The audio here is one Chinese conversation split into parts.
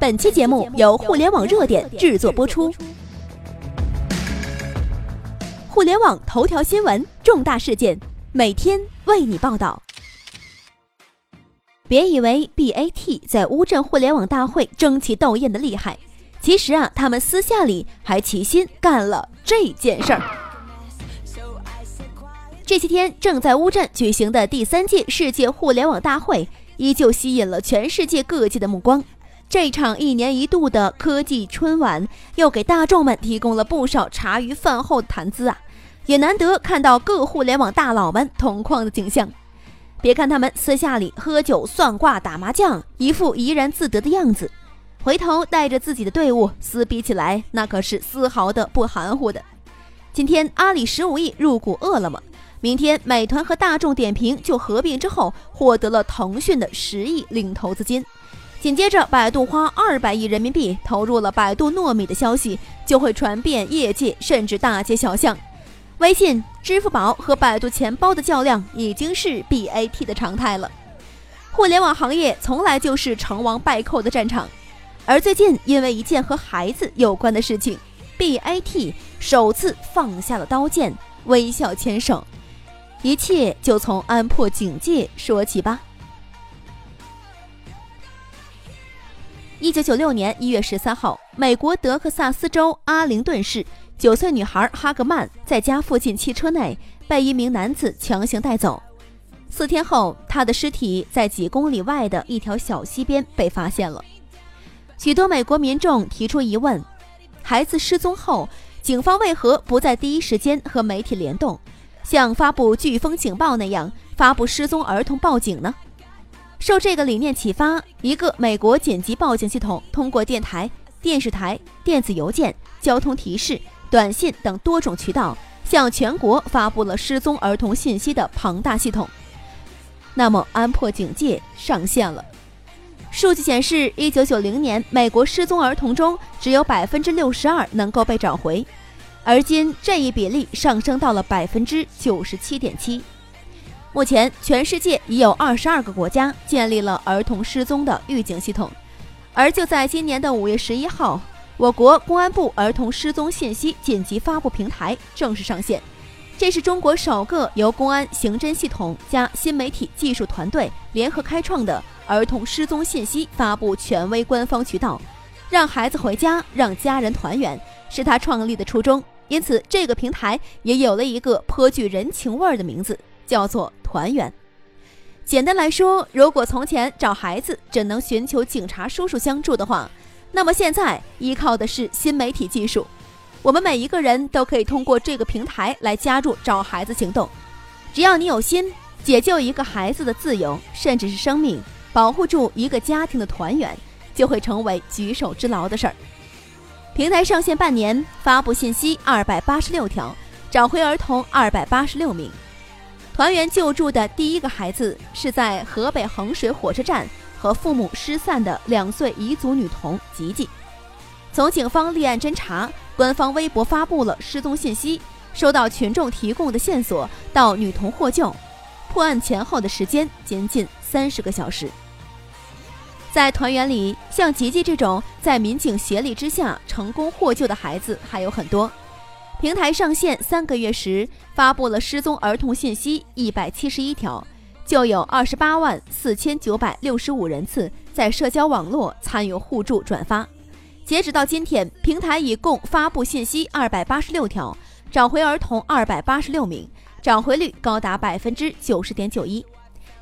本期节目由互联网热点制作播出。互联网头条新闻，重大事件，每天为你报道。别以为 BAT 在乌镇互联网大会争奇斗艳的厉害，其实啊，他们私下里还齐心干了这件事儿。这些天正在乌镇举行的第三届世界互联网大会，依旧吸引了全世界各界的目光。这场一年一度的科技春晚，又给大众们提供了不少茶余饭后的谈资啊，也难得看到各互联网大佬们同框的景象。别看他们私下里喝酒、算卦、打麻将，一副怡然自得的样子，回头带着自己的队伍撕逼起来，那可是丝毫的不含糊的。今天阿里十五亿入股饿了么，明天美团和大众点评就合并之后获得了腾讯的十亿领投资金。紧接着，百度花二百亿人民币投入了百度糯米的消息就会传遍业界，甚至大街小巷。微信、支付宝和百度钱包的较量已经是 BAT 的常态了。互联网行业从来就是成王败寇的战场，而最近因为一件和孩子有关的事情，BAT 首次放下了刀剑，微笑牵手。一切就从安破警戒说起吧。一九九六年一月十三号，美国德克萨斯州阿灵顿市九岁女孩哈格曼在家附近汽车内被一名男子强行带走。四天后，她的尸体在几公里外的一条小溪边被发现了。许多美国民众提出疑问：孩子失踪后，警方为何不在第一时间和媒体联动，像发布飓风警报那样发布失踪儿童报警呢？受这个理念启发，一个美国紧急报警系统通过电台、电视台、电子邮件、交通提示、短信等多种渠道，向全国发布了失踪儿童信息的庞大系统。那么，安破警戒上线了。数据显示，一九九零年，美国失踪儿童中只有百分之六十二能够被找回，而今这一比例上升到了百分之九十七点七。目前，全世界已有二十二个国家建立了儿童失踪的预警系统。而就在今年的五月十一号，我国公安部儿童失踪信息紧急发布平台正式上线。这是中国首个由公安刑侦系统加新媒体技术团队联合开创的儿童失踪信息发布权威官方渠道。让孩子回家，让家人团圆，是他创立的初衷。因此，这个平台也有了一个颇具人情味儿的名字。叫做团圆。简单来说，如果从前找孩子只能寻求警察叔叔相助的话，那么现在依靠的是新媒体技术。我们每一个人都可以通过这个平台来加入找孩子行动。只要你有心，解救一个孩子的自由，甚至是生命，保护住一个家庭的团圆，就会成为举手之劳的事儿。平台上线半年，发布信息二百八十六条，找回儿童二百八十六名。团圆救助的第一个孩子是在河北衡水火车站和父母失散的两岁彝族女童吉吉。从警方立案侦查、官方微博发布了失踪信息、收到群众提供的线索到女童获救，破案前后的时间仅仅三十个小时。在团圆里，像吉吉这种在民警协力之下成功获救的孩子还有很多。平台上线三个月时，发布了失踪儿童信息一百七十一条，就有二十八万四千九百六十五人次在社交网络参与互助转发。截止到今天，平台已共发布信息二百八十六条，找回儿童二百八十六名，找回率高达百分之九十点九一。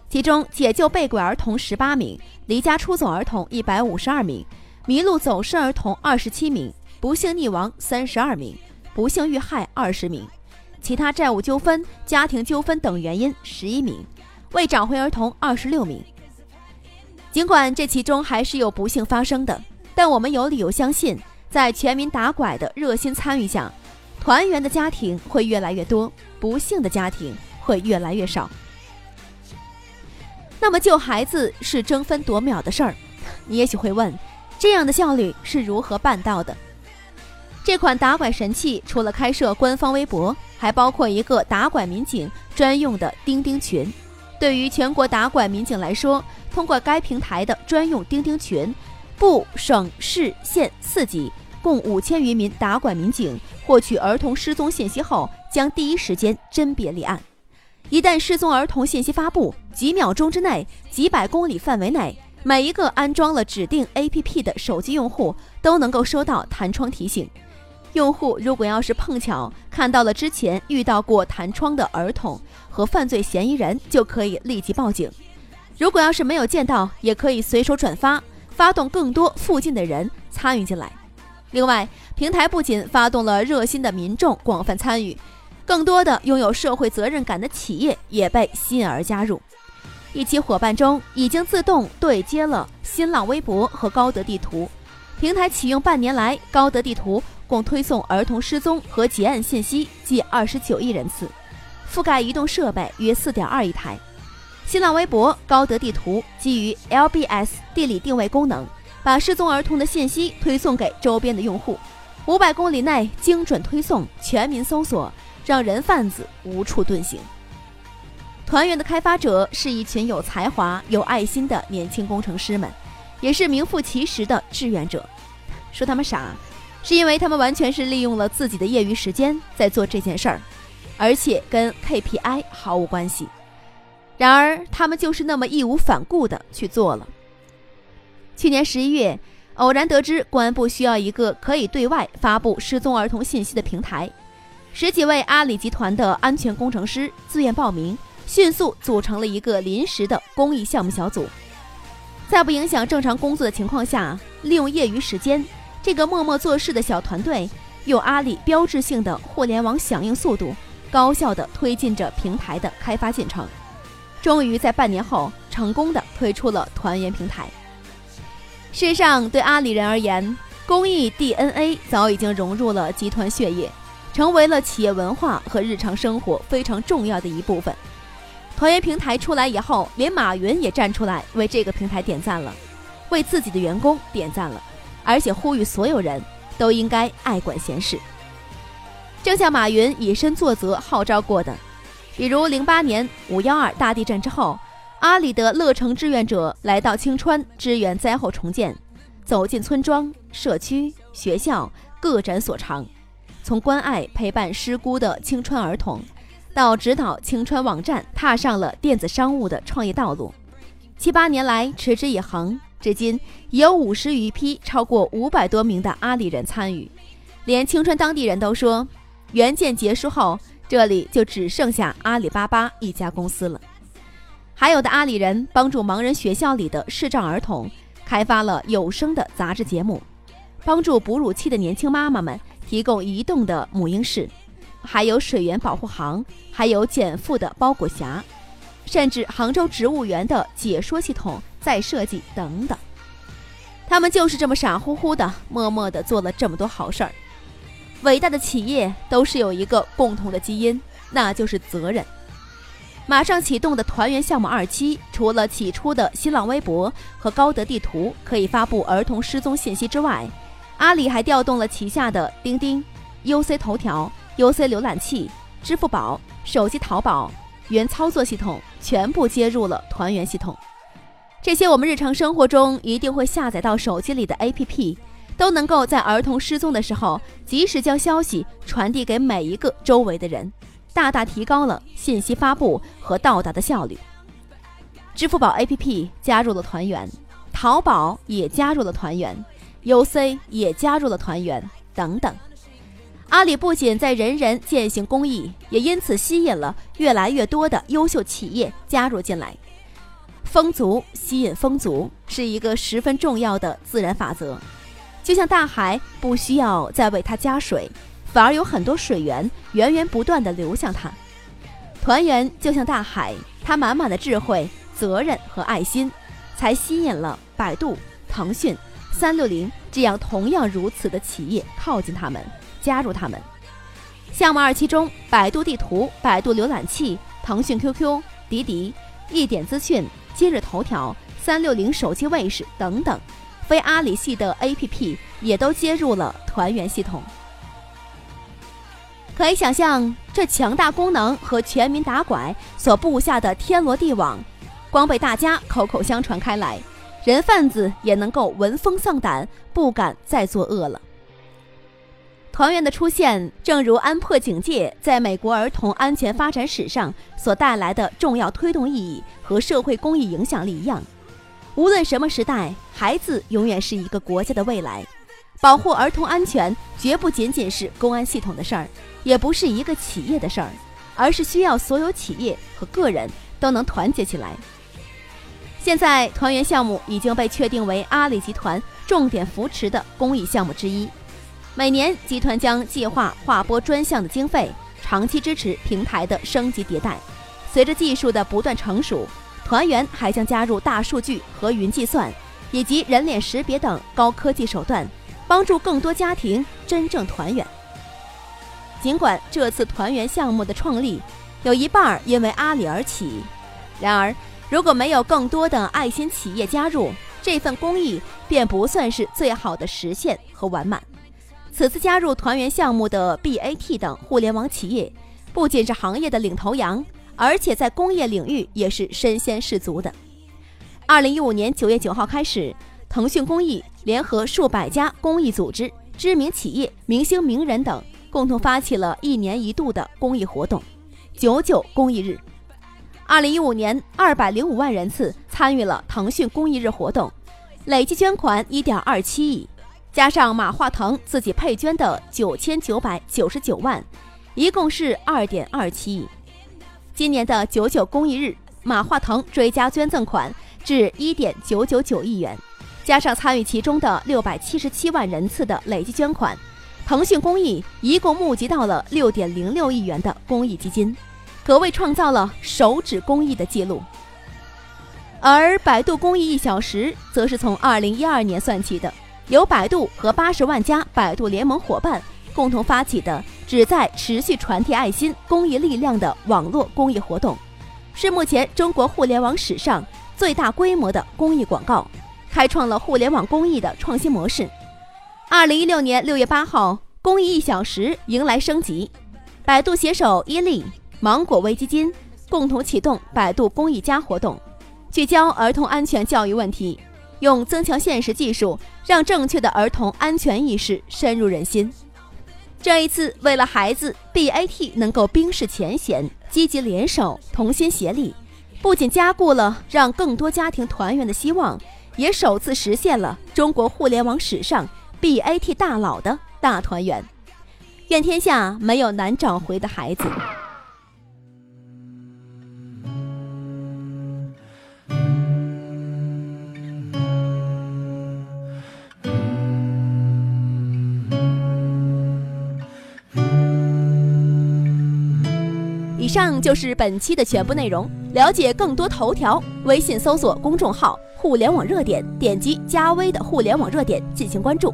其中，解救被拐儿童十八名，离家出走儿童一百五十二名，迷路走失儿童二十七名，不幸溺亡三十二名。不幸遇害二十名，其他债务纠纷、家庭纠纷等原因十一名，未找回儿童二十六名。尽管这其中还是有不幸发生的，但我们有理由相信，在全民打拐的热心参与下，团圆的家庭会越来越多，不幸的家庭会越来越少。那么救孩子是争分夺秒的事儿，你也许会问，这样的效率是如何办到的？这款打拐神器除了开设官方微博，还包括一个打拐民警专用的钉钉群。对于全国打拐民警来说，通过该平台的专用钉钉群，部、省、市、县四级共五千余名打拐民警获取儿童失踪信息后，将第一时间甄别立案。一旦失踪儿童信息发布，几秒钟之内，几百公里范围内，每一个安装了指定 APP 的手机用户都能够收到弹窗提醒。用户如果要是碰巧看到了之前遇到过弹窗的儿童和犯罪嫌疑人，就可以立即报警。如果要是没有见到，也可以随手转发，发动更多附近的人参与进来。另外，平台不仅发动了热心的民众广泛参与。更多的拥有社会责任感的企业也被吸引而加入。一起伙伴中已经自动对接了新浪微博和高德地图。平台启用半年来，高德地图共推送儿童失踪和结案信息近二十九亿人次，覆盖移动设备约四点二亿台。新浪微博、高德地图基于 LBS 地理定位功能，把失踪儿童的信息推送给周边的用户，五百公里内精准推送，全民搜索。让人贩子无处遁形。团圆的开发者是一群有才华、有爱心的年轻工程师们，也是名副其实的志愿者。说他们傻，是因为他们完全是利用了自己的业余时间在做这件事儿，而且跟 KPI 毫无关系。然而，他们就是那么义无反顾地去做了。去年十一月，偶然得知公安部需要一个可以对外发布失踪儿童信息的平台。十几位阿里集团的安全工程师自愿报名，迅速组成了一个临时的公益项目小组。在不影响正常工作的情况下，利用业余时间，这个默默做事的小团队，用阿里标志性的互联网响应速度，高效地推进着平台的开发进程。终于在半年后，成功的推出了团圆平台。事实上，对阿里人而言，公益 DNA 早已经融入了集团血液。成为了企业文化和日常生活非常重要的一部分。团圆平台出来以后，连马云也站出来为这个平台点赞了，为自己的员工点赞了，而且呼吁所有人都应该爱管闲事。正像马云以身作则号召过的，比如零八年五幺二大地震之后，阿里的乐城志愿者来到青川支援灾后重建，走进村庄、社区、学校，各展所长。从关爱陪伴失孤的青川儿童，到指导青川网站踏上了电子商务的创业道路，七八年来持之以恒，至今已有五十余批超过五百多名的阿里人参与。连青川当地人都说，援建结束后，这里就只剩下阿里巴巴一家公司了。还有的阿里人帮助盲人学校里的视障儿童开发了有声的杂志节目，帮助哺乳期的年轻妈妈们。提供移动的母婴室，还有水源保护行，还有减负的包裹匣，甚至杭州植物园的解说系统再设计等等。他们就是这么傻乎乎的、默默的做了这么多好事儿。伟大的企业都是有一个共同的基因，那就是责任。马上启动的团圆项目二期，除了起初的新浪微博和高德地图可以发布儿童失踪信息之外，阿里还调动了旗下的钉钉、UC 头条、UC 浏览器、支付宝、手机淘宝、原操作系统全部接入了团圆系统。这些我们日常生活中一定会下载到手机里的 APP，都能够在儿童失踪的时候及时将消息传递给每一个周围的人，大大提高了信息发布和到达的效率。支付宝 APP 加入了团圆，淘宝也加入了团圆。UC 也加入了团圆等等，阿里不仅在人人践行公益，也因此吸引了越来越多的优秀企业加入进来。风足吸引风足是一个十分重要的自然法则，就像大海不需要再为它加水，反而有很多水源源源不断的流向它。团圆就像大海，它满满的智慧、责任和爱心，才吸引了百度、腾讯。三六零这样同样如此的企业靠近他们，加入他们。项目二期中，百度地图、百度浏览器、腾讯 QQ、滴滴、一点资讯、今日头条、三六零手机卫士等等，非阿里系的 APP 也都接入了团圆系统。可以想象，这强大功能和全民打拐所布下的天罗地网，光被大家口口相传开来。人贩子也能够闻风丧胆，不敢再作恶了。团圆的出现，正如安珀警戒在美国儿童安全发展史上所带来的重要推动意义和社会公益影响力一样，无论什么时代，孩子永远是一个国家的未来。保护儿童安全绝不仅仅是公安系统的事儿，也不是一个企业的事儿，而是需要所有企业和个人都能团结起来。现在，团圆项目已经被确定为阿里集团重点扶持的公益项目之一。每年，集团将计划划拨专项的经费，长期支持平台的升级迭代。随着技术的不断成熟，团圆还将加入大数据和云计算，以及人脸识别等高科技手段，帮助更多家庭真正团圆。尽管这次团圆项目的创立有一半因为阿里而起，然而如果没有更多的爱心企业加入，这份公益便不算是最好的实现和完满。此次加入团圆项目的 BAT 等互联网企业，不仅是行业的领头羊，而且在工业领域也是身先士卒的。二零一五年九月九号开始，腾讯公益联合数百家公益组织、知名企业、明星名人等，共同发起了一年一度的公益活动——九九公益日。二零一五年，二百零五万人次参与了腾讯公益日活动，累计捐款一点二七亿。加上马化腾自己配捐的九千九百九十九万，一共是二点二七亿。今年的九九公益日，马化腾追加捐赠款至一点九九九亿元，加上参与其中的六百七十七万人次的累计捐款，腾讯公益一共募集到了六点零六亿元的公益基金，可谓创造了手指公益的记录。而百度公益一小时，则是从二零一二年算起的。由百度和八十万家百度联盟伙伴共同发起的，旨在持续传递爱心公益力量的网络公益活动，是目前中国互联网史上最大规模的公益广告，开创了互联网公益的创新模式。二零一六年六月八号，公益一小时迎来升级，百度携手伊利、芒果微基金共同启动百度公益家活动，聚焦儿童安全教育问题。用增强现实技术，让正确的儿童安全意识深入人心。这一次，为了孩子，BAT 能够冰释前嫌，积极联手，同心协力，不仅加固了让更多家庭团圆的希望，也首次实现了中国互联网史上 BAT 大佬的大团圆。愿天下没有难找回的孩子。以上就是本期的全部内容。了解更多头条，微信搜索公众号“互联网热点”，点击加微的“互联网热点”进行关注。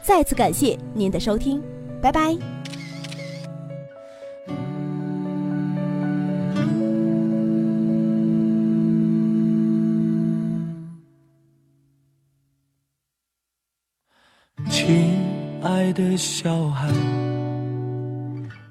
再次感谢您的收听，拜拜。亲爱的小孩，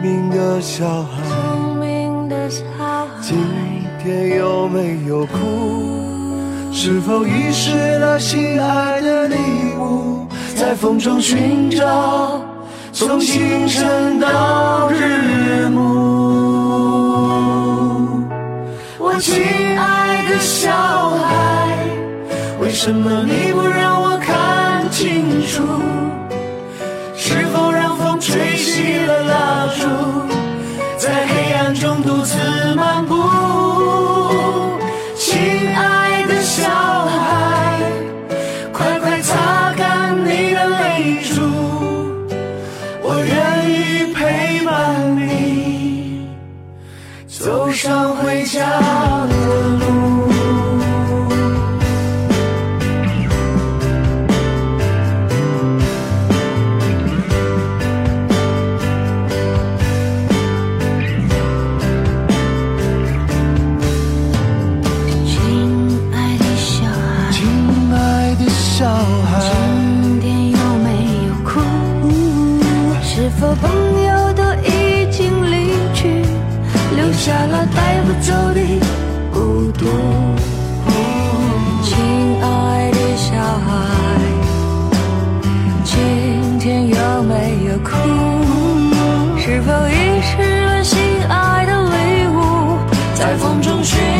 聪明的小孩，今天有没有哭？是否遗失了心爱的礼物？在风中寻找，从清晨到日暮。我亲爱的小孩，为什么你不让我看清楚？吹熄了蜡烛，在风中寻